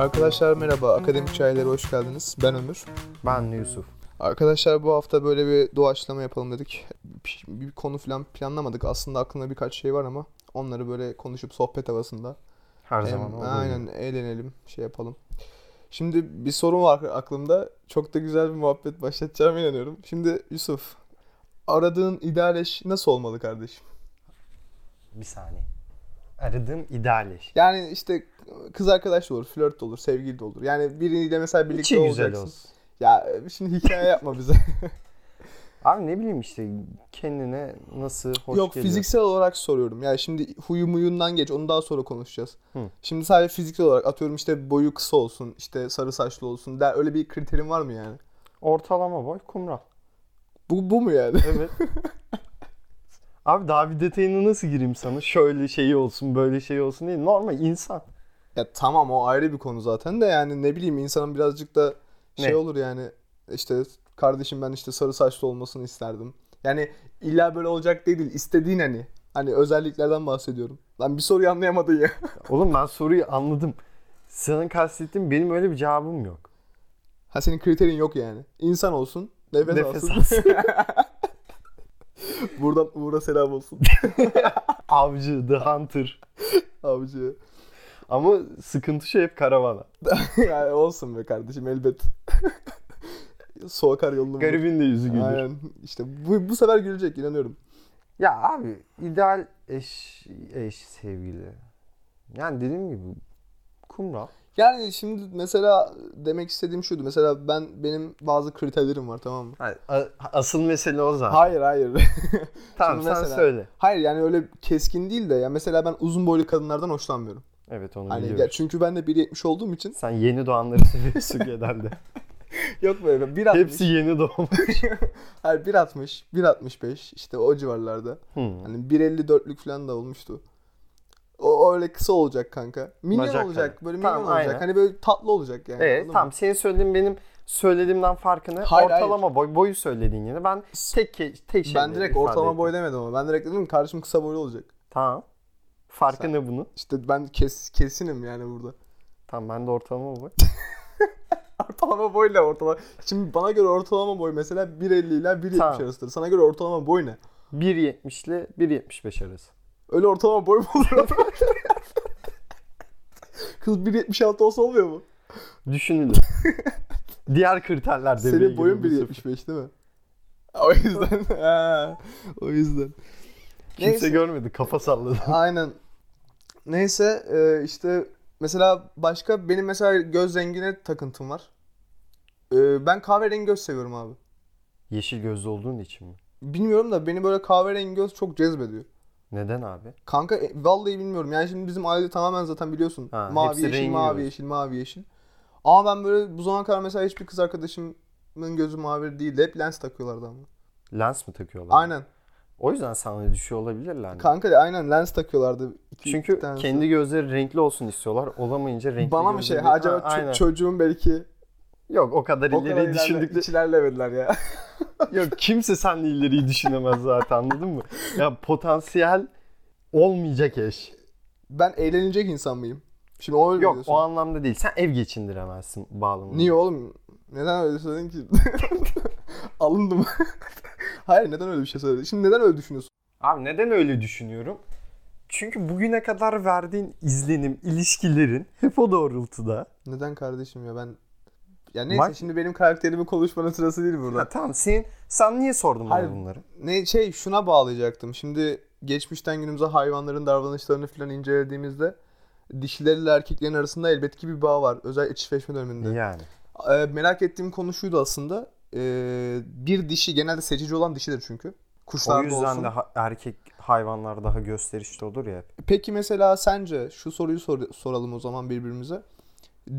Arkadaşlar merhaba, Akademik Çaylara hoş geldiniz. Ben Ömür. Ben Yusuf. Arkadaşlar bu hafta böyle bir doğaçlama yapalım dedik. Bir, konu falan planlamadık. Aslında aklımda birkaç şey var ama onları böyle konuşup sohbet havasında. Her Hem- zaman olduğu aynen gibi. eğlenelim, şey yapalım. Şimdi bir sorun var aklımda. Çok da güzel bir muhabbet başlatacağıma inanıyorum. Şimdi Yusuf, aradığın ideal eş nasıl olmalı kardeşim? Bir saniye. Aradığım ideal eş. Yani işte kız arkadaş da olur, flört de olur, sevgili de olur. Yani biriyle mesela birlikte İçi güzel olacaksın. olsun. Ya şimdi hikaye yapma bize. Abi ne bileyim işte kendine nasıl hoş Yok geliyor. fiziksel olarak soruyorum. Yani şimdi huyu muyundan geç onu daha sonra konuşacağız. Hı. Şimdi sadece fiziksel olarak atıyorum işte boyu kısa olsun, işte sarı saçlı olsun. Der, öyle bir kriterin var mı yani? Ortalama boy kumral. Bu, bu mu yani? Evet. Abi daha bir detayına nasıl gireyim sana? Şöyle şeyi olsun, böyle şey olsun değil. Normal insan. Ya tamam o ayrı bir konu zaten de yani ne bileyim insanın birazcık da şey Ne? olur yani işte kardeşim ben işte sarı saçlı olmasını isterdim. Yani illa böyle olacak değil, istediğin hani. Hani özelliklerden bahsediyorum. Lan bir soruyu anlayamadın ya. Oğlum ben soruyu anladım. Senin kastettiğin benim öyle bir cevabım yok. Ha senin kriterin yok yani. İnsan olsun, nefes, Nefes alsın. alsın. Buradan Uğur'a selam olsun. Avcı, The Hunter. Avcı. Ama sıkıntı şey hep karavana. yani olsun be kardeşim elbet. Su akar yolunu. Garibin de yüzü gülür. Aynen. İşte bu, bu sefer gülecek inanıyorum. Ya abi ideal eş, eş sevgili. Yani dediğim gibi kumral. Yani şimdi mesela demek istediğim şuydu. Mesela ben benim bazı kriterlerim var tamam mı? Ha, a- asıl mesele o zaten. Hayır hayır. tamam Şimdi sen mesela- söyle. hayır yani öyle keskin değil de ya mesela ben uzun boylu kadınlardan hoşlanmıyorum. Evet onu Hani biliyorum. ya çünkü ben de 1.70 olduğum için Sen yeni doğanları seviyorsun genelde. yok böyle 1.60 Hepsi yeni doğmuş. hayır 1.60 1.65 işte o civarlarda. Hmm. Hani 1.54'lük falan da olmuştu. O öyle kısa olacak kanka. Minyon Bacak olacak. kadar. Böyle minyon Tamam, olacak. aynen. Hani böyle tatlı olacak yani. Evet tamam mı? senin söylediğin benim söylediğimden farkı ne? Hayır, ortalama boy boyu söylediğin yine. Ben tek tek şey Ben direkt ortalama boy demedim ama. Ben direkt dedim kardeşim kısa boylu olacak. Tamam. Farkı Sen- ne bunun? İşte ben kes, kesinim yani burada. Tamam ben de ortalama boy. ortalama boyla ortalama. Şimdi bana göre ortalama boy mesela 1.50 ile 1.70 Tamam. arasıdır. Sana göre ortalama boy ne? 1.70 ile 1.75 arası. Öyle ortalama boy mu olur? Kız 1.76 olsa olmuyor mu? Düşünülür. Diğer kriterler devreye Senin boyun giriyor bu sefer. 1.75 değil mi? O yüzden. o yüzden. Kimse Neyse. görmedi kafa salladı. Aynen. Neyse e, işte mesela başka benim mesela göz rengine takıntım var. E, ben kahverengi göz seviyorum abi. Yeşil gözlü olduğun için mi? Bilmiyorum da beni böyle kahverengi göz çok cezbediyor. Neden abi? Kanka e, vallahi bilmiyorum. Yani şimdi bizim aile tamamen zaten biliyorsun. Ha, mavi hepsi yeşil, rengi mavi göz. yeşil, mavi yeşil. Ama ben böyle bu zamana kadar mesela hiçbir kız arkadaşımın gözü mavi değildi. Hep lens takıyorlardı ama. Lens mi takıyorlar? Aynen. O yüzden sana düşüyor olabilirler? Kanka aynen lens takıyorlardı. İki, Çünkü iki kendi gözleri renkli olsun istiyorlar. Olamayınca renkli Bana mı şey? Ha, acaba Ha, aynen. çocuğum belki Yok o kadar o kadar ileri düşündükleri... hiç ilerlemediler ya. Yok kimse seninle ileriyi düşünemez zaten anladın mı? Ya potansiyel olmayacak eş. ben eğlenilecek insan mıyım? Şimdi o öyle Yok diyorsun. o anlamda değil. Sen ev geçindiremezsin bağlamında. Niye oğlum? Neden öyle söyledin ki? Alındım. Hayır neden öyle bir şey söyledin? Şimdi neden öyle düşünüyorsun? Abi neden öyle düşünüyorum? Çünkü bugüne kadar verdiğin izlenim, ilişkilerin hep o doğrultuda. Neden kardeşim ya ben... Ya neyse Bak- şimdi benim karakterimi konuşmanın sırası değil burada. Ha, tamam sen, sen niye sordun bana Hayır. bunları? Ne şey şuna bağlayacaktım. Şimdi geçmişten günümüze hayvanların davranışlarını falan incelediğimizde dişilerle erkeklerin arasında elbet ki bir bağ var. Özellikle çiftleşme döneminde. Yani. Ee, merak ettiğim konu şuydu aslında. Ee, bir dişi genelde seçici olan dişidir çünkü. O Kuşlarda yüzden olsun. de ha- erkek hayvanlar daha gösterişli olur ya. Peki mesela sence şu soruyu sor- soralım o zaman birbirimize.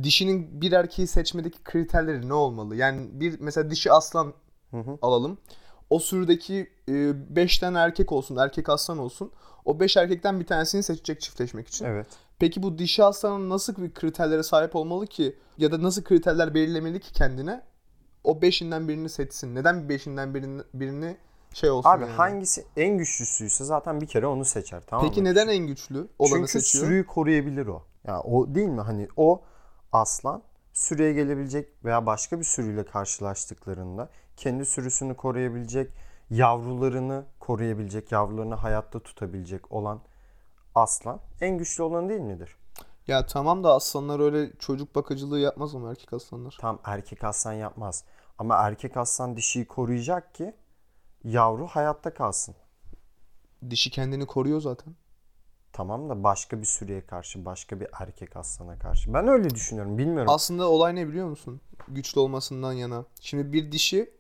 Dişinin bir erkeği seçmedeki kriterleri ne olmalı? Yani bir mesela dişi aslan Hı hı. alalım. O sürüdeki 5 tane erkek olsun, erkek aslan olsun. O 5 erkekten bir tanesini seçecek çiftleşmek için. Evet. Peki bu dişi aslanın nasıl bir kriterlere sahip olmalı ki ya da nasıl kriterler belirlemeli ki kendine o beşinden birini seçsin? Neden bir beşinden birini, birini şey olsun Abi yani? hangisi en güçlüsüyse zaten bir kere onu seçer tamam Peki mı? neden en güçlü olanı Çünkü seçiyor? sürüyü koruyabilir o. Ya o değil mi hani o aslan sürüye gelebilecek veya başka bir sürüyle karşılaştıklarında kendi sürüsünü koruyabilecek, yavrularını koruyabilecek, yavrularını hayatta tutabilecek olan aslan en güçlü olan değil midir? Ya tamam da aslanlar öyle çocuk bakıcılığı yapmaz mı erkek aslanlar? Tam erkek aslan yapmaz. Ama erkek aslan dişiyi koruyacak ki yavru hayatta kalsın. Dişi kendini koruyor zaten. Tamam da başka bir sürüye karşı, başka bir erkek aslana karşı. Ben öyle düşünüyorum. Bilmiyorum. Aslında olay ne biliyor musun? Güçlü olmasından yana. Şimdi bir dişi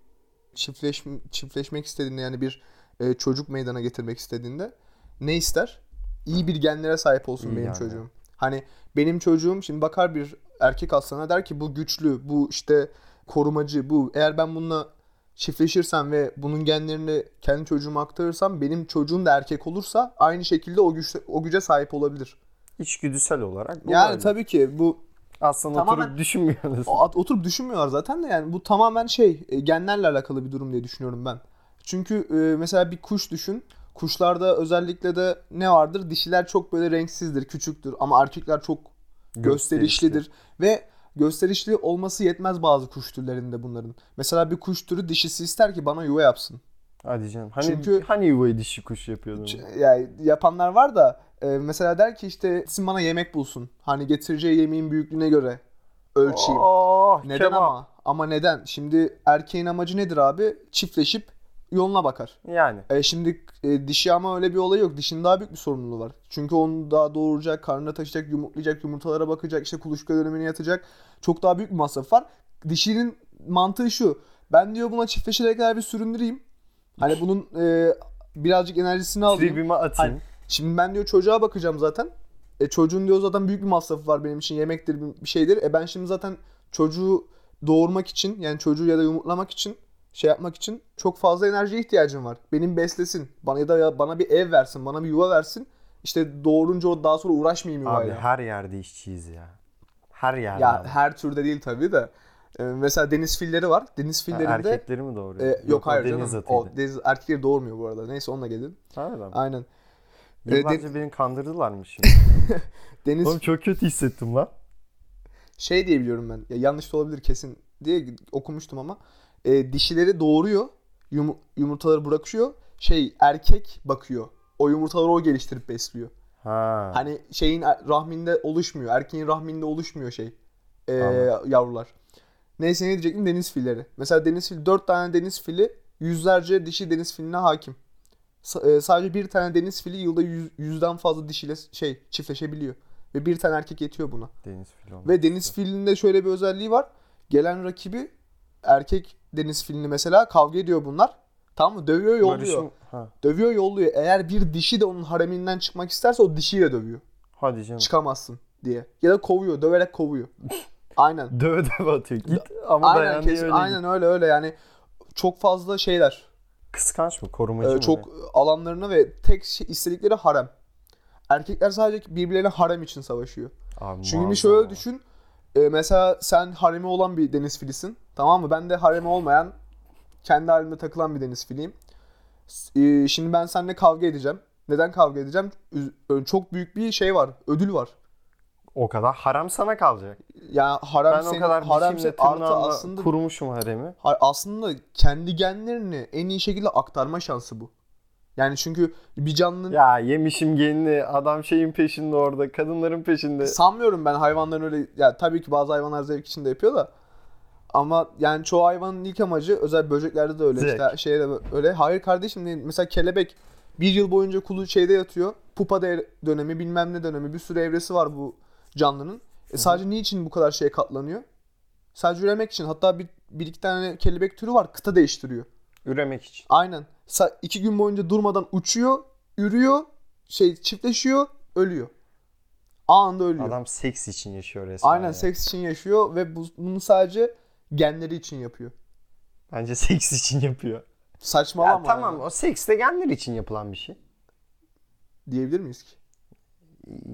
çiftleş, çiftleşmek istediğinde yani bir e, çocuk meydana getirmek istediğinde ne ister? İyi bir genlere sahip olsun İyi benim genler. çocuğum. Hani benim çocuğum şimdi bakar bir erkek aslana der ki bu güçlü, bu işte korumacı, bu. Eğer ben bununla çiftleşirsem ve bunun genlerini kendi çocuğuma aktarırsam benim çocuğum da erkek olursa aynı şekilde o güç o güce sahip olabilir. İçgüdüsel olarak bu yani böyle. tabii ki bu Aslında Tamamen- oturup düşünmüyoruz. Oturup düşünmüyorlar zaten de yani bu tamamen şey e, genlerle alakalı bir durum diye düşünüyorum ben. Çünkü e, mesela bir kuş düşün. Kuşlarda özellikle de ne vardır? Dişiler çok böyle renksizdir, küçüktür ama erkekler çok gösterişlidir ve gösterişli olması yetmez bazı kuş türlerinde bunların. Mesela bir kuş türü dişisi ister ki bana yuva yapsın. Hadi canım. Hani, Çünkü- hani yuvayı dişi kuş yapıyordun? Ç- Yani yapanlar var da e, mesela der ki işte sizin bana yemek bulsun. Hani getireceği yemeğin büyüklüğüne göre ölçeyim. Oh, Neden kebap. ama? Ama neden? Şimdi erkeğin amacı nedir abi? Çiftleşip yoluna bakar. Yani. E şimdi e, dişi ama öyle bir olay yok. Dişinin daha büyük bir sorumluluğu var. Çünkü onu daha doğuracak, karnına taşıyacak, yumurtlayacak, yumurtalara bakacak, işte kuluçka dönemine yatacak. Çok daha büyük bir masraf var. Dişinin mantığı şu. Ben diyor buna çiftleşene kadar bir süründüreyim. Hani bunun e, birazcık enerjisini alayım. Tribime atayım. Şimdi ben diyor çocuğa bakacağım zaten. E çocuğun diyor zaten büyük bir masrafı var benim için. Yemektir bir şeydir. E ben şimdi zaten çocuğu doğurmak için yani çocuğu ya da yumurtlamak için şey yapmak için çok fazla enerjiye ihtiyacım var. Benim beslesin. Bana ya da ya bana bir ev versin. Bana bir yuva versin. İşte doğurunca o daha sonra uğraşmayayım Abi yuvayla. her yerde işçiyiz ya. Her yerde. ya abi. her türde değil tabii de. E, mesela deniz filleri var. Deniz Ha, fillerinde erkekleri mi doğuruyor? e, yok, o hayır deniz canım. atıydı. O deniz erkekleri doğurmuyor bu arada. Neyse onunla gelin. Mi? Aynen. E, Yıllarca de- beni kandırdılarmış şimdi. deniz Oğlum çok kötü hissettim lan. şey diye biliyorum ben. Ya yanlış da olabilir kesin diye okumuştum ama e, dişileri doğuruyor. yum- yumurtaları bırakıyor. Şey erkek bakıyor. O yumurtaları o geliştirip besliyor. Ha. Hani şeyin rahminde oluşmuyor. Erkeğin rahminde oluşmuyor şey. e, Anladım. yavrular. Neyse ne diyecektim? Deniz filleri. Mesela deniz fili, dört tane deniz fili yüzlerce dişi deniz filine hakim. Sa- e, sadece bir tane deniz fili yılda yüz- yüzden fazla dişiyle şey çiftleşebiliyor. Ve bir tane erkek yetiyor buna. Deniz fili. Ve deniz filinde şöyle bir özelliği var. Gelen rakibi erkek deniz filini mesela kavga ediyor bunlar. Tamam mı? Dövüyor yolluyor. Barış'ın- Ha. Dövüyor yolluyor. Eğer bir dişi de onun hareminden çıkmak isterse o dişiyle dövüyor. Hadi canım. Çıkamazsın diye. Ya da kovuyor. Döverek kovuyor. Aynen. Döve döve atıyor. Git ama aynen, dayan kesin, öyle aynen öyle öyle yani çok fazla şeyler. Kıskanç mı? Korumacı Ee, mı? çok ne? alanlarına ve tek şey, istedikleri harem. Erkekler sadece birbirlerine harem için savaşıyor. Abi, Çünkü şöyle düşün. e, mesela sen haremi olan bir deniz filisin. Tamam mı? Ben de haremi olmayan, kendi halimde takılan bir deniz filiyim. S- e, şimdi ben seninle kavga edeceğim. Neden kavga edeceğim? Üz- Çok büyük bir şey var. Ödül var. O kadar haram sana kalacak. Yani harem Ben senin, o kadar harem dişimle senin- artı aslında kurmuşum haremi. Ha- aslında kendi genlerini en iyi şekilde aktarma şansı bu. Yani çünkü bir canlının Ya yemişim genini. Adam şeyin peşinde orada. Kadınların peşinde. sanmıyorum ben hayvanların öyle ya tabii ki bazı hayvanlar zevk için de yapıyor da ama yani çoğu hayvanın ilk amacı özel böceklerde de öyle Zevk. işte şeyde de öyle. Hayır kardeşim değil. Mesela kelebek bir yıl boyunca kulu şeyde yatıyor. Pupa dönemi bilmem ne dönemi bir sürü evresi var bu canlının. E sadece niçin bu kadar şeye katlanıyor? Sadece üremek için. Hatta bir, bir iki tane kelebek türü var kıta değiştiriyor. Üremek için. Aynen. Sa- iki gün boyunca durmadan uçuyor, ürüyor, şey çiftleşiyor, ölüyor. Anında ölüyor. Adam seks için yaşıyor resmen. Aynen ya. seks için yaşıyor ve bu, bunu sadece genleri için yapıyor. Bence seks için yapıyor. Saçmalama. Ya tamam yani. o seks de genler için yapılan bir şey. Diyebilir miyiz ki?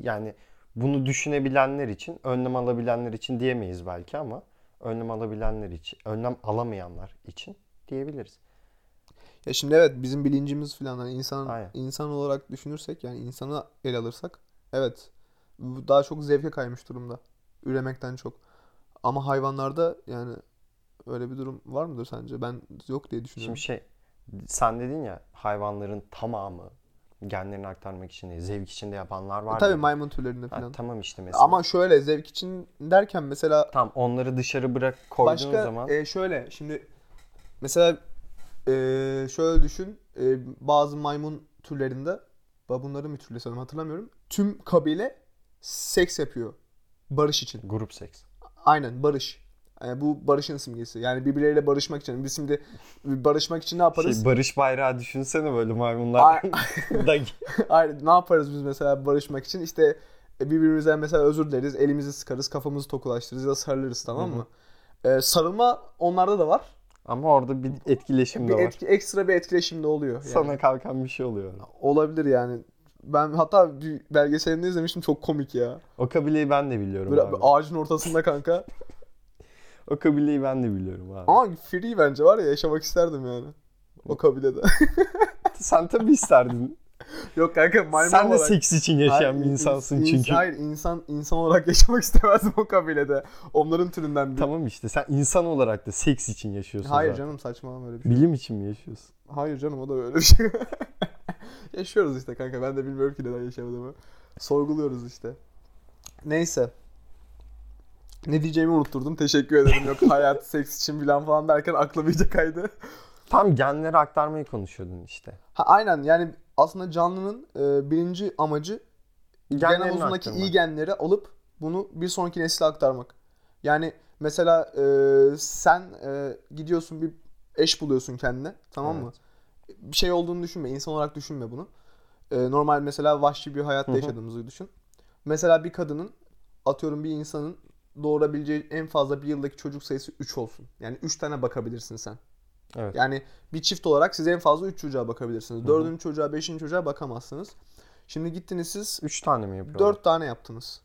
Yani bunu düşünebilenler için, önlem alabilenler için diyemeyiz belki ama önlem alabilenler için, önlem alamayanlar için diyebiliriz. Ya şimdi evet bizim bilincimiz falan hani insan Aynen. insan olarak düşünürsek yani insanı ele alırsak evet bu daha çok zevke kaymış durumda. Üremekten çok. Ama hayvanlarda yani öyle bir durum var mıdır sence? Ben yok diye düşünüyorum. Şimdi şey sen dedin ya hayvanların tamamı genlerini aktarmak için değil, zevk için de yapanlar var. E, Tabii maymun türlerinde Ha, falan. tamam işte mesela. Ama şöyle zevk için derken mesela Tamam onları dışarı bırak koyduğun başka zaman e, şöyle şimdi mesela e, şöyle düşün e, bazı maymun türlerinde bunları mı türlü sanırım hatırlamıyorum. Tüm kabile seks yapıyor. Barış için. grup seks. Aynen barış. Yani bu barışın simgesi. Yani birbirleriyle barışmak için. Biz şimdi barışmak için ne yaparız? Şey, barış bayrağı düşünsene böyle maymunlar. Aynen. Ne yaparız biz mesela barışmak için? İşte e, birbirimizden mesela özür dileriz. Elimizi sıkarız. Kafamızı tokulaştırırız ya sarılırız tamam mı? Ee, sarılma onlarda da var. Ama orada bir etkileşim Bir de var. etki, ekstra bir etkileşim de oluyor. Yani. Sana kalkan bir şey oluyor. Olabilir yani. Ben hatta bir belgeselini izlemiştim çok komik ya. O kabileyi ben de biliyorum Böyle abi. ağacın ortasında kanka. O kabileyi ben de biliyorum abi. Ama free bence var ya yaşamak isterdim yani. O kabilede. Sen tabii isterdin. Yok kanka maymun Sen de olarak. seks için yaşayan Hayır, bir ins- insansın ins- çünkü. Hayır insan insan olarak yaşamak istemezdim o kabilede. Onların türünden biri. Tamam işte sen insan olarak da seks için yaşıyorsun Hayır zaten. canım saçmalama öyle bir şey. Bilim için mi yaşıyorsun? Hayır canım o da öyle bir şey. Yaşıyoruz işte kanka. Ben de bilmiyorum ki neden yaşamadığımı. Sorguluyoruz işte. Neyse. Ne diyeceğimi unutturdum. Teşekkür ederim. Yok hayat, seks için falan falan derken aklım iyice kaydı. Tam genleri aktarmayı konuşuyordun işte. Ha, aynen yani aslında canlının e, birinci amacı gen havuzundaki iyi genleri alıp bunu bir sonraki nesile aktarmak. Yani mesela e, sen e, gidiyorsun bir eş buluyorsun kendine tamam mı? Bir şey olduğunu düşünme. insan olarak düşünme bunu. E, normal mesela vahşi bir hayatta Hı hı. yaşadığımızı düşün. Mesela bir kadının atıyorum bir insanın doğurabileceği en fazla bir yıldaki çocuk sayısı 3 olsun. Yani 3 tane bakabilirsin sen. Evet. Yani bir çift olarak siz en fazla 3 çocuğa bakabilirsiniz. Dördüncü çocuğa, beşinci çocuğa bakamazsınız. Şimdi gittiniz siz Üç tane mi yapıyorlar? 4 tane yaptınız.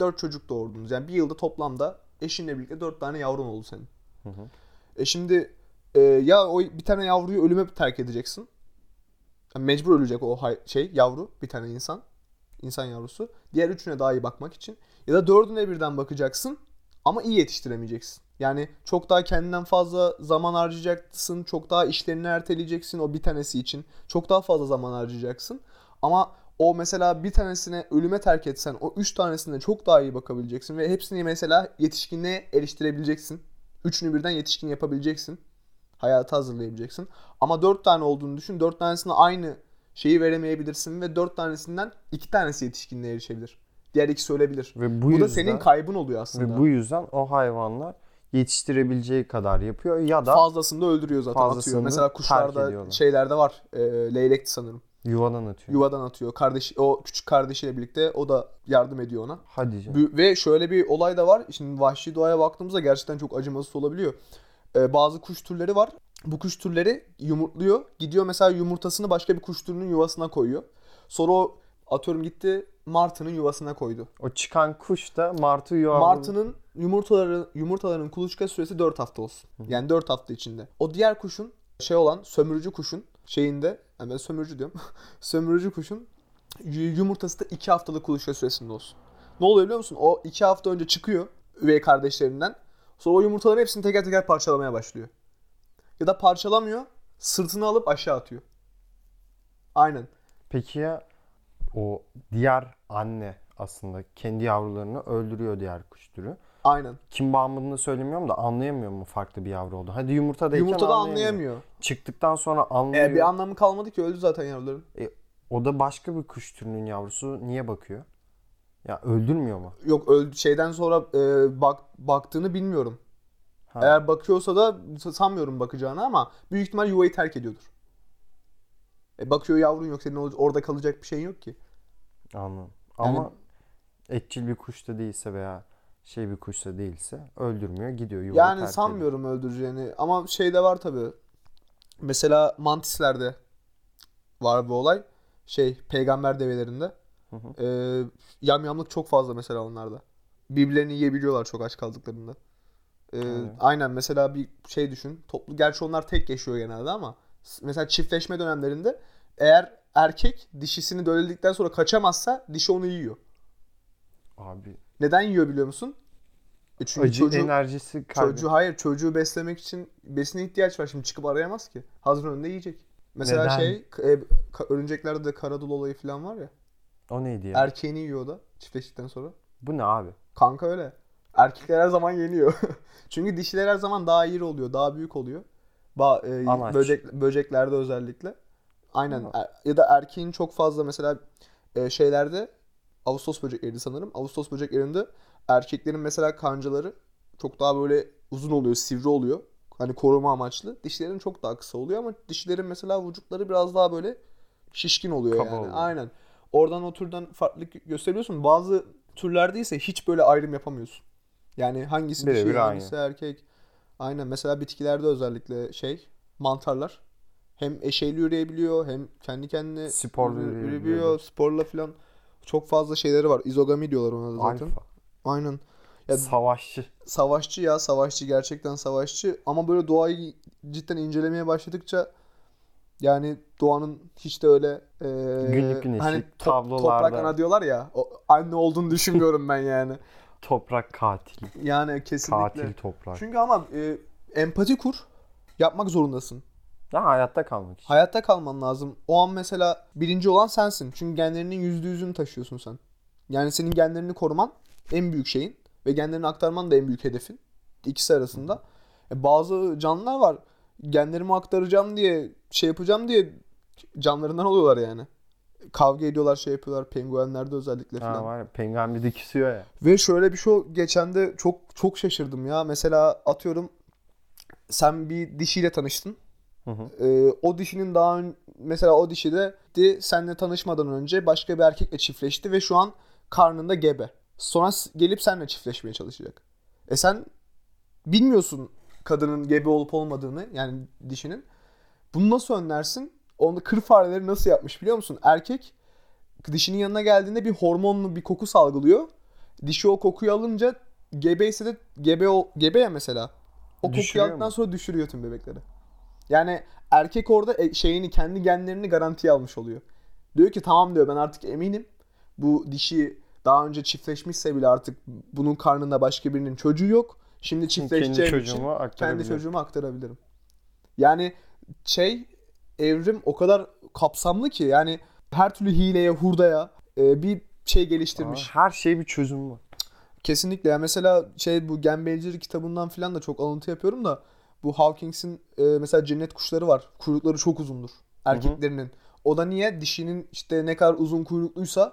4 çocuk doğurdunuz. Yani bir yılda toplamda eşinle birlikte 4 tane yavrun oldu senin. Hı hı. E şimdi e, ya o bir tane yavruyu ölüme terk edeceksin. Yani mecbur ölecek o hay- şey yavru bir tane insan. insan yavrusu. Diğer üçüne daha iyi bakmak için. Ya da dördüne birden bakacaksın ama iyi yetiştiremeyeceksin. Yani çok daha kendinden fazla zaman harcayacaksın. Çok daha işlerini erteleyeceksin o bir tanesi için. Çok daha fazla zaman harcayacaksın. Ama o mesela bir tanesine ölüme terk etsen o üç tanesine çok daha iyi bakabileceksin. Ve hepsini mesela yetişkinliğe eriştirebileceksin. Üçünü birden yetişkin yapabileceksin. Hayata hazırlayabileceksin. Ama dört tane olduğunu düşün. Dört tanesine aynı şeyi veremeyebilirsin. Ve dört tanesinden iki tanesi yetişkinliğe erişebilir. Diğer ikisi ölebilir. Ve bu, Bu, yüzden, da senin kaybın oluyor aslında. ve bu yüzden o hayvanlar yetiştirebileceği kadar yapıyor ya da Fazlasını da öldürüyor zaten atıyor. Mesela kuşlarda şeylerde var. E, leylekti sanırım. yuvadan atıyor. Yuvadan atıyor. Kardeş o küçük kardeşiyle birlikte o da yardım ediyor ona. Hadi canım. Ve şöyle bir olay da var. Şimdi vahşi doğaya baktığımızda gerçekten çok acımasız olabiliyor. Ee, bazı kuş türleri var. Bu kuş türleri yumurtluyor. Gidiyor mesela yumurtasını başka bir kuş türünün yuvasına koyuyor. Sonra o atıyorum gitti martının yuvasına koydu. O çıkan kuş da martı yuva Martının yumurtaları yumurtalarının kuluçka süresi 4 hafta olsun. Yani 4 hafta içinde. O diğer kuşun şey olan sömürücü kuşun şeyinde yani ben sömürücü diyorum. sömürücü kuşun yu- yumurtası da 2 haftalık kuluçka süresinde olsun. Ne oluyor biliyor musun? O 2 hafta önce çıkıyor üvey kardeşlerinden. Sonra o yumurtaların hepsini teker teker parçalamaya başlıyor. Ya da parçalamıyor, sırtını alıp aşağı atıyor. Aynen. Peki ya o diğer anne aslında kendi yavrularını öldürüyor diğer kuş türü. Aynen. Kim bağımlılığını söylemiyorum da anlayamıyor mu farklı bir yavru oldu? Hadi yumurtadayken Yumurtada anlayamıyor. anlayamıyor. Çıktıktan sonra anlıyor. E, bir anlamı kalmadı ki öldü zaten yavruların. o da başka bir kuş türünün yavrusu niye bakıyor? Ya öldürmüyor mu? Yok öldü şeyden sonra e, bak baktığını bilmiyorum. Ha. Eğer bakıyorsa da sanmıyorum bakacağını ama büyük ihtimal yuvayı terk ediyordur. E, bakıyor yavrun yok senin orada kalacak bir şeyin yok ki. Anladım. Yani- Ama etçil bir kuş da değilse veya şey bir kuş da değilse öldürmüyor gidiyor yuvayı yani terk sanmıyorum öldüreceğini ama şeyde var tabi. Mesela mantislerde var bu olay. Şey peygamber develerinde. Hı hı. E, yamyamlık çok fazla mesela onlarda. Birbirlerini yiyebiliyorlar çok aç kaldıklarında. E, Evet. Aynen mesela bir şey düşün. Toplu gerçi onlar tek yaşıyor genelde ama mesela çiftleşme dönemlerinde eğer erkek dişisini dölledikten sonra kaçamazsa dişi onu yiyor. Abi Neden yiyor biliyor musun? E çünkü Acı çocuğu, enerjisi kaybı. çocuğu hayır çocuğu beslemek için besine ihtiyaç var. Şimdi çıkıp arayamaz ki. Hazır önünde yiyecek. Mesela Neden? şey e, örümceklerde de karadul olayı falan var ya. O neydi ya? Erkeğini yiyor o da çiftleştikten sonra. Bu ne abi? Kanka öyle. Erkekler her zaman yeniyor. Çünkü dişiler her zaman daha iri oluyor, daha büyük oluyor. Ba- e, Anaç. böcek böceklerde özellikle. Aynen. Er- ya da erkeğin çok fazla mesela e, şeylerde Ağustos böcekleriydi sanırım. Ağustos böceklerinde erkeklerin mesela kancaları çok daha böyle uzun oluyor, sivri oluyor. Hani koruma amaçlı. Dişilerin çok daha kısa oluyor ama dişilerin mesela vücutları biraz daha böyle şişkin oluyor Kaba yani. oluyor. Aynen. Oradan o türden farklılık gösteriyorsun. Bazı türlerde ise hiç böyle ayrım yapamıyorsun. Yani hangisi Birebir dişi, aynı. hangisi erkek. Aynen. Mesela bitkilerde özellikle şey mantarlar hem eşeyli üreyebiliyor hem kendi kendine Sporla üre- üreyebiliyor. üreyebiliyor. Sporla falan çok fazla şeyleri var. İzogami diyorlar ona da zaten. Alfa. Aynen. Ya Savaşçı. savaşçı ya savaşçı gerçekten savaşçı ama böyle doğayı cidden incelemeye başladıkça yani doğanın hiç de öyle e, Günlük güneşlik, hani top- tablolarda- toprak ana diyorlar ya o, anne olduğunu düşünmüyorum ben yani. Toprak katil. Yani kesinlikle. Katil toprak. Çünkü ama e, empati kur. Yapmak zorundasın. Ha, hayatta kalmak için. Hayatta kalman lazım. O an mesela birinci olan sensin. Çünkü genlerinin yüzde yüzünü taşıyorsun sen. Yani senin genlerini koruman en büyük şeyin. Ve genlerini aktarman da en büyük hedefin. İkisi arasında. E, bazı canlılar var. Genlerimi aktaracağım diye şey yapacağım diye canlarından oluyorlar yani. Kavga ediyorlar şey yapıyorlar. Penguenlerde özellikle Ha, falan. var ya, penguen bir de küsüyor ya. Ve şöyle bir şey geçen de çok çok şaşırdım ya. Mesela atıyorum sen bir dişiyle tanıştın. Hı hı. Ee, o dişinin daha ön- mesela o dişi de seninle tanışmadan önce başka bir erkekle çiftleşti ve şu an karnında gebe. Sonra gelip seninle çiftleşmeye çalışacak. E sen bilmiyorsun kadının gebe olup olmadığını yani dişinin. Bunu nasıl önlersin? Onu kır fareleri nasıl yapmış biliyor musun? Erkek dişinin yanına geldiğinde bir hormonlu bir koku salgılıyor. Dişi o kokuyu alınca gebeyse de gebe o gebe ya mesela. O kokuyu aldıktan mu? sonra düşürüyor tüm bebekleri. Yani erkek orada e- şeyini kendi genlerini garantiye almış oluyor. Diyor ki tamam diyor ben artık eminim. Bu dişi daha önce çiftleşmişse bile artık bunun karnında başka birinin çocuğu yok. Şimdi çiftleşeceğim kendi için kendi çocuğuma aktarabilirim. Yani şey evrim o kadar kapsamlı ki yani her türlü hileye, hurdaya e, bir şey geliştirmiş. Aa, Her şey bir çözüm var. Kesinlikle. Yani mesela şey bu Gembelcilik kitabından falan da çok alıntı yapıyorum da bu Hawkings'in e, mesela cennet kuşları var. Kuyrukları çok uzundur erkeklerinin. O da niye? Dişinin işte ne kadar uzun kuyrukluysa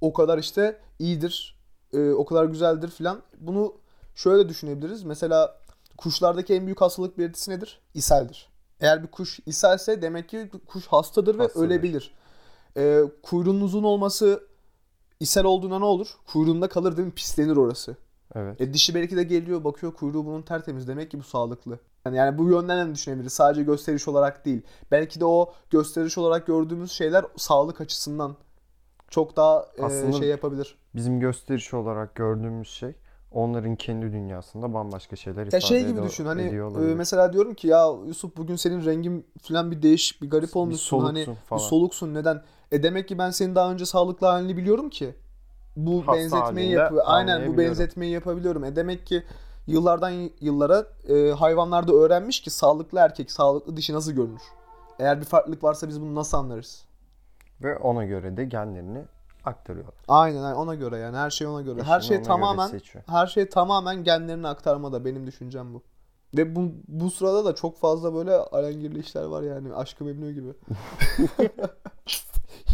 o kadar işte iyidir. e, o kadar güzeldir filan. Bunu şöyle düşünebiliriz. Mesela kuşlardaki en büyük hastalık belirtisi nedir? İshaldir. Eğer bir kuş ishelse demek ki kuş hastadır ve Hastadır. ölebilir. E, kuyruğun uzun olması ishal olduğunda ne olur? Kuyruğunda kalır değil mi? Pislenir orası. Evet. E dişi belki de geliyor bakıyor kuyruğu bunun tertemiz. Demek ki bu sağlıklı. Yani, yani bu yönden de düşünebiliriz. Sadece gösteriş olarak değil. Belki de o gösteriş olarak gördüğümüz şeyler sağlık açısından çok daha e, şey yapabilir. Bizim gösteriş olarak gördüğümüz şey onların kendi dünyasında bambaşka şeyler Ya ifade şey gibi düşün hani e, mesela diyorum ki ya Yusuf bugün senin rengin falan bir değişik bir garip Bir olmuşsun hani bir falan. soluksun neden? E demek ki ben senin daha önce sağlıklı halini biliyorum ki. Bu Hasta benzetmeyi yapıyor. Aynen bu benzetmeyi yapabiliyorum. E demek ki yıllardan yıllara e, hayvanlarda öğrenmiş ki sağlıklı erkek, sağlıklı dişi nasıl görünür? Eğer bir farklılık varsa biz bunu nasıl anlarız? Ve ona göre de genlerini aktarıyorlar. Aynen aynen ona göre yani her şey ona göre. Her Eşini şey tamamen her şey tamamen genlerini aktarmada benim düşüncem bu. Ve bu, bu sırada da çok fazla böyle alengirli işler var yani. Aşkı Memnu gibi.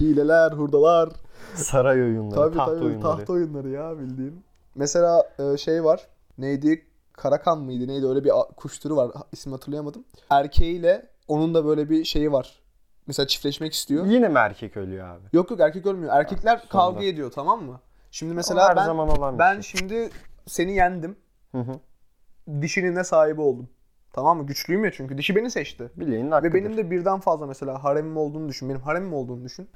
Hileler, hurdalar. Saray oyunları, Tabii taht tabii oyunları. taht oyunları ya bildiğin. Mesela e, şey var. Neydi? Karakan mıydı? Neydi? Öyle bir kuş türü var. İsmini hatırlayamadım. Erkeğiyle onun da böyle bir şeyi var. Mesela çiftleşmek istiyor. Yine mi erkek ölüyor abi? Yok yok erkek ölmüyor. Erkekler sonunda. kavga ediyor tamam mı? Şimdi Mesela her ben zaman olan ben şey. şimdi seni yendim. Hı hı. Dişinin ne sahibi oldum. Tamam mı? Güçlüyüm ya çünkü. Dişi beni seçti. Bileğinin hakkıdır. Ve benim de birden fazla mesela haremim olduğunu düşün. Benim haremim olduğunu düşün.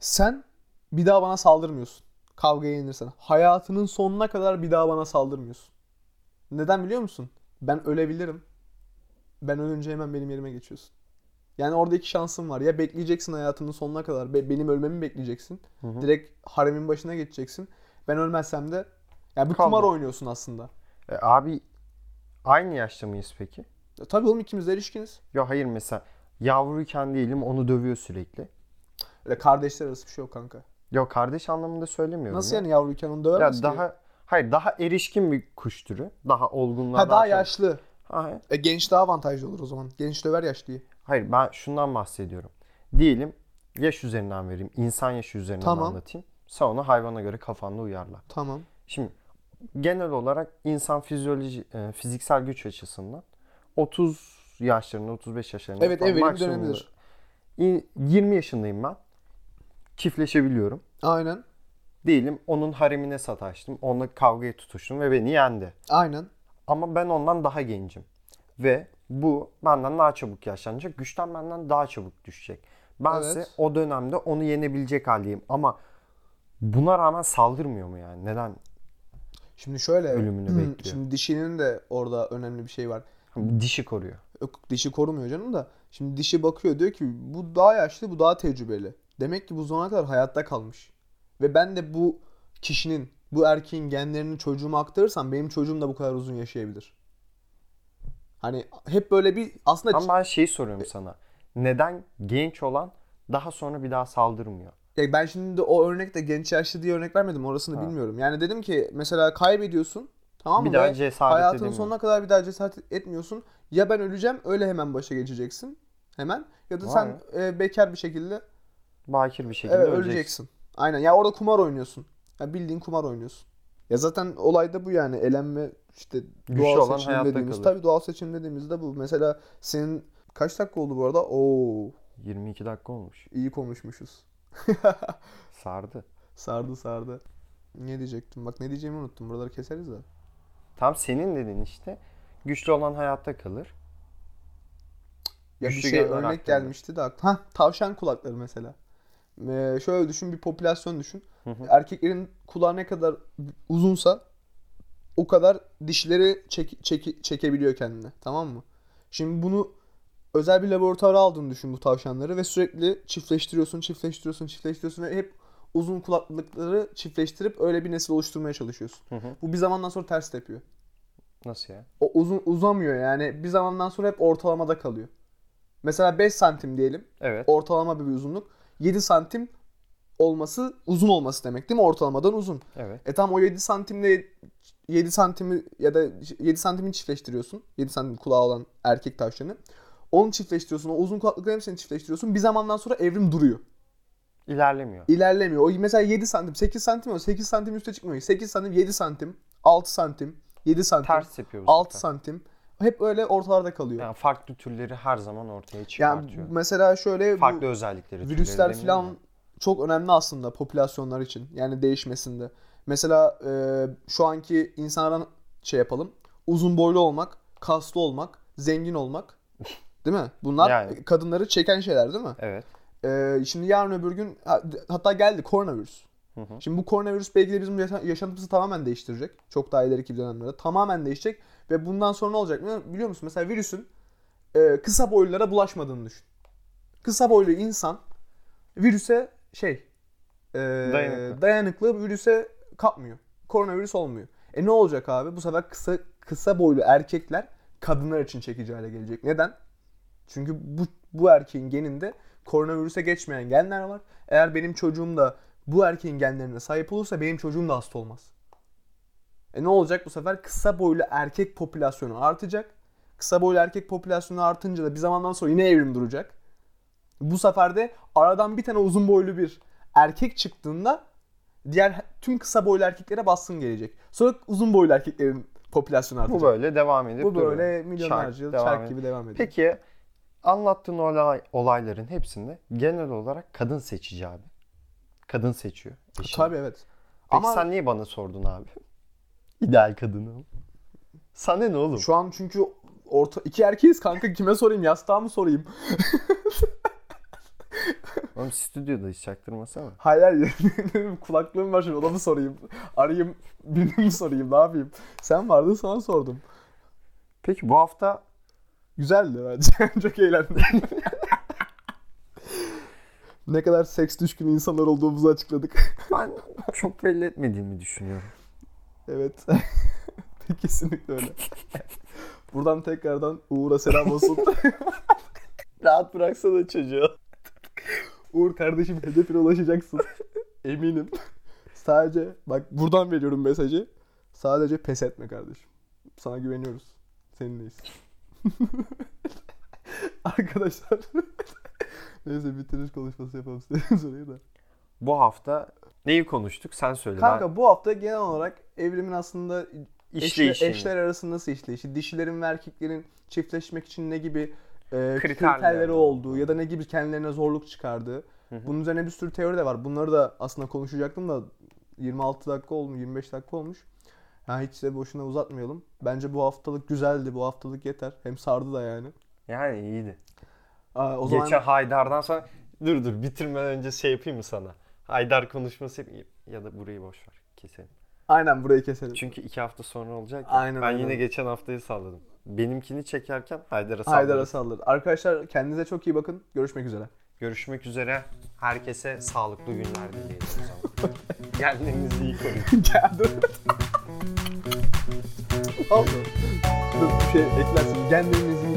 Sen bir daha bana saldırmıyorsun. Kavgaya yenilirsen. Hayatının sonuna kadar bir daha bana saldırmıyorsun. Neden biliyor musun? Ben ölebilirim. Ben ölünce hemen benim yerime geçiyorsun. Yani orada iki şansın var. Ya bekleyeceksin hayatının sonuna kadar. be- Benim ölmemi bekleyeceksin. Hı hı. Direkt haremin başına geçeceksin. Ben ölmezsem de yani bir Kaldı. kumar oynuyorsun aslında. E, abi aynı yaşta mıyız peki? E, tabii oğlum ikimiz de erişkiniz. Ya hayır mesela yavruyken değilim onu dövüyor sürekli. Öyle kardeşler arası bir şey yok kanka. Yok kardeş anlamında söylemiyorum. Nasıl ya. yani yavruyken onu döver Ya daha hayır daha erişkin bir kuş türü. Daha olgunluğa Ha daha çabuk- yaşlı. Ha, E, genç daha avantajlı olur o zaman. Genç döver yaşlıyı. Hayır ben şundan bahsediyorum. Diyelim yaş üzerinden vereyim. İnsan yaşı üzerinden Tamam. anlatayım. Sen onu hayvana göre kafanda uyarla. Tamam. Şimdi genel olarak insan fizyoloji, e, fiziksel güç açısından 30 yaşlarında, 35 yaşlarında Evet, falan maksimum- dönemidir. İ- 20 yaşındayım ben. Çiftleşebiliyorum. Aynen. Diyelim onun haremine sataştım. Onunla kavgaya tutuştum ve beni yendi. Aynen. Ama ben ondan daha gencim. Ve bu benden daha çabuk yaşlanacak. Güçten benden daha çabuk düşecek. Bense Evet. o dönemde onu yenebilecek haldeyim. Ama buna rağmen saldırmıyor mu yani? Neden? Şimdi şöyle. Ölümünü bekliyor. Şimdi dişinin de orada önemli bir şey var. Dişi koruyor. Yok, dişi korumuyor canım da. Şimdi dişi bakıyor diyor ki bu daha yaşlı bu daha tecrübeli. Demek ki bu zamana kadar hayatta kalmış. Ve ben de bu kişinin bu erkeğin genlerini çocuğuma aktarırsam benim çocuğum da bu kadar uzun yaşayabilir. Hani hep böyle bir aslında Ama ben şeyi soruyorum sana. Neden genç olan daha sonra bir daha saldırmıyor? Ya ben şimdi o örnekte genç yaşlı diye örnek vermedim orasını Ha. bilmiyorum. Yani dedim ki mesela kaybediyorsun tamam mı? Bir daha cesaret Hayatının edemiyor. sonuna kadar bir daha cesaret etmiyorsun. Ya ben öleceğim öyle hemen başa geçeceksin. Hemen. Ya da Vay sen e, bekar bir şekilde Bakir bir şekilde evet, öleceksin. öleceksin. Aynen. Ya orada kumar oynuyorsun. Ya bildiğin kumar oynuyorsun. Ya zaten olay da bu yani elenme işte Güçlü doğal olan seçim hayatta dediğimiz. kalır. Tabii doğal seçim dediğimizde bu. Mesela senin kaç dakika oldu bu arada? Oo 22 dakika olmuş. iyi konuşmuşuz. Sardı. Sardı sardı. Ne diyecektim? Bak ne diyeceğimi unuttum. Buraları keseriz de. Tam senin dediğin işte güçlü olan hayatta kalır. Ya bir Güçlü şey örnek aktarılır. gelmişti de. Ha tavşan kulakları mesela. Ee, şöyle düşün bir popülasyon düşün. Hı hı. Erkeklerin kulağı ne kadar uzunsa o kadar dişleri çek, çek- çekebiliyor kendine. Tamam mı? Şimdi bunu özel bir laboratuvara aldığını düşün bu tavşanları ve sürekli çiftleştiriyorsun, çiftleştiriyorsun, çiftleştiriyorsun ve hep uzun kulaklıkları çiftleştirip öyle bir nesil oluşturmaya çalışıyorsun. Hı hı. Bu bir zamandan sonra ters tepiyor. Nasıl ya? O uzun uzamıyor yani bir zamandan sonra hep ortalamada kalıyor. Mesela 5 santim diyelim. Evet. Ortalama bir uzunluk. 7 santim olması uzun olması demek değil mi? Ortalamadan uzun. Evet. E tam o 7 santimle 7 santimi ya da 7 santimi çiftleştiriyorsun. 7 santim kulağı olan erkek tavşanı. Onu çiftleştiriyorsun. O uzun kulaklıkların hepsini çiftleştiriyorsun. Bir zamandan sonra evrim duruyor. İlerlemiyor. İlerlemiyor. O mesela 7 santim, 8 santim o 8 santim üste çıkmıyor. 8 santim, 7 santim, 6 santim, 7 santim, Ters yapıyor bu 6 sefer. santim. Hep öyle ortalarda kalıyor. Yani farklı türleri her zaman ortaya Yani çıkartıyor. mesela şöyle bu farklı özellikleri. türleri virüsler falan de. çok önemli aslında popülasyonlar için. Yani değişmesinde. Mesela e, şu anki insanlardan şey yapalım. Uzun boylu olmak, kaslı olmak, zengin olmak. Değil mi? Bunlar Yani. kadınları çeken şeyler değil mi? Evet. E, şimdi yarın öbür gün ha- hatta geldi koronavirüs. Hı hı. Şimdi bu koronavirüs belki de bizim yaşa- yaşantımızı tamamen değiştirecek. Çok daha ileriki dönemlerde. Tamamen değişecek. Ve bundan sonra ne olacak biliyor- biliyor musun? Mesela virüsün e, kısa boylulara bulaşmadığını düşün. Kısa boylu insan virüse şey e, Dayanıklı. dayanıklı virüse kapmıyor. Koronavirüs olmuyor. E ne olacak abi? Bu sefer kısa kısa boylu erkekler kadınlar için çekici hale gelecek. Neden? Çünkü bu, bu erkeğin geninde koronavirüse geçmeyen genler var. Eğer benim çocuğum da bu erkeğin genlerine sahip olursa benim çocuğum da hasta olmaz. E ne olacak bu sefer? Kısa boylu erkek popülasyonu artacak. Kısa boylu erkek popülasyonu artınca da bir zamandan sonra yine evrim duracak. Bu sefer de aradan bir tane uzun boylu bir erkek çıktığında diğer tüm kısa boylu erkeklere baskın gelecek. Sonra uzun boylu erkeklerin popülasyonu artacak. Bu böyle devam edip Bu duruyor. böyle milyonlarca Çark yıl devam çark gibi devam ediyor. Peki anlattığın olay, olayların hepsinde genel olarak kadın seçici abi. Kadın seçiyor. eşini. Tabii evet. Peki Ama sen niye bana sordun abi? İdeal kadını. Sana ne oğlum? şu an çünkü orta iki erkeğiz kanka kime sorayım yastığa mı sorayım? Oğlum stüdyoda hiç çaktırmasana. Hayır hayır kulaklığım var şimdi ona mı sorayım? Arayayım birini mi sorayım ne yapayım? Sen vardın sana sordum. Peki bu hafta Güzeldi bence. Çok eğlendim. Ne kadar seks düşkün insanlar olduğumuzu açıkladık. ben çok belli etmediğimi düşünüyorum. evet. Kesinlikle öyle. Buradan tekrardan Uğur'a selam olsun. Rahat bıraksana çocuğu. Uğur kardeşim hedefine ulaşacaksın. Eminim. Sadece bak buradan veriyorum mesajı. Sadece pes etme kardeşim. Sana güveniyoruz. Seninleyiz. Arkadaşlar. Neyse bitiriş konuşması yapalım size soruyu da. Bu hafta neyi konuştuk? Sen söyle. Kanka bu hafta genel olarak evrimin aslında ben eşler, işleyişini. eşler arasında nasıl işleyişi, dişilerin ve erkeklerin çiftleşmek için ne gibi e, Kriterleri. olduğu ya da ne gibi kendilerine zorluk çıkardığı. hı. Bunun üzerine bir sürü teori de var. Bunları da aslında konuşacaktım da 26 dakika olmuş, 25 dakika olmuş. Yani hiç de boşuna uzatmayalım. Bence bu haftalık güzeldi. Bu haftalık yeter. Hem sardı da yani. Yani iyiydi. Aa, o zaman Geçen Haydar'dan sonra dur dur bitirmeden önce şey yapayım mı sana? Haydar konuşması ya da burayı boş ver keselim. aynen burayı keselim. Çünkü iki hafta sonra olacak. ya. Aynen, ben aynen. yine geçen haftayı salladım. Benimkini çekerken Haydar'a salladım. Haydar'a saldır. Arkadaşlar kendinize çok iyi bakın. Görüşmek üzere. Görüşmek üzere. Herkese sağlıklı günler dileyelim o zaman. Kendinizi iyi koruyun. Gel dur. Oldu. Dur bir şey eklersin. Kendinizi.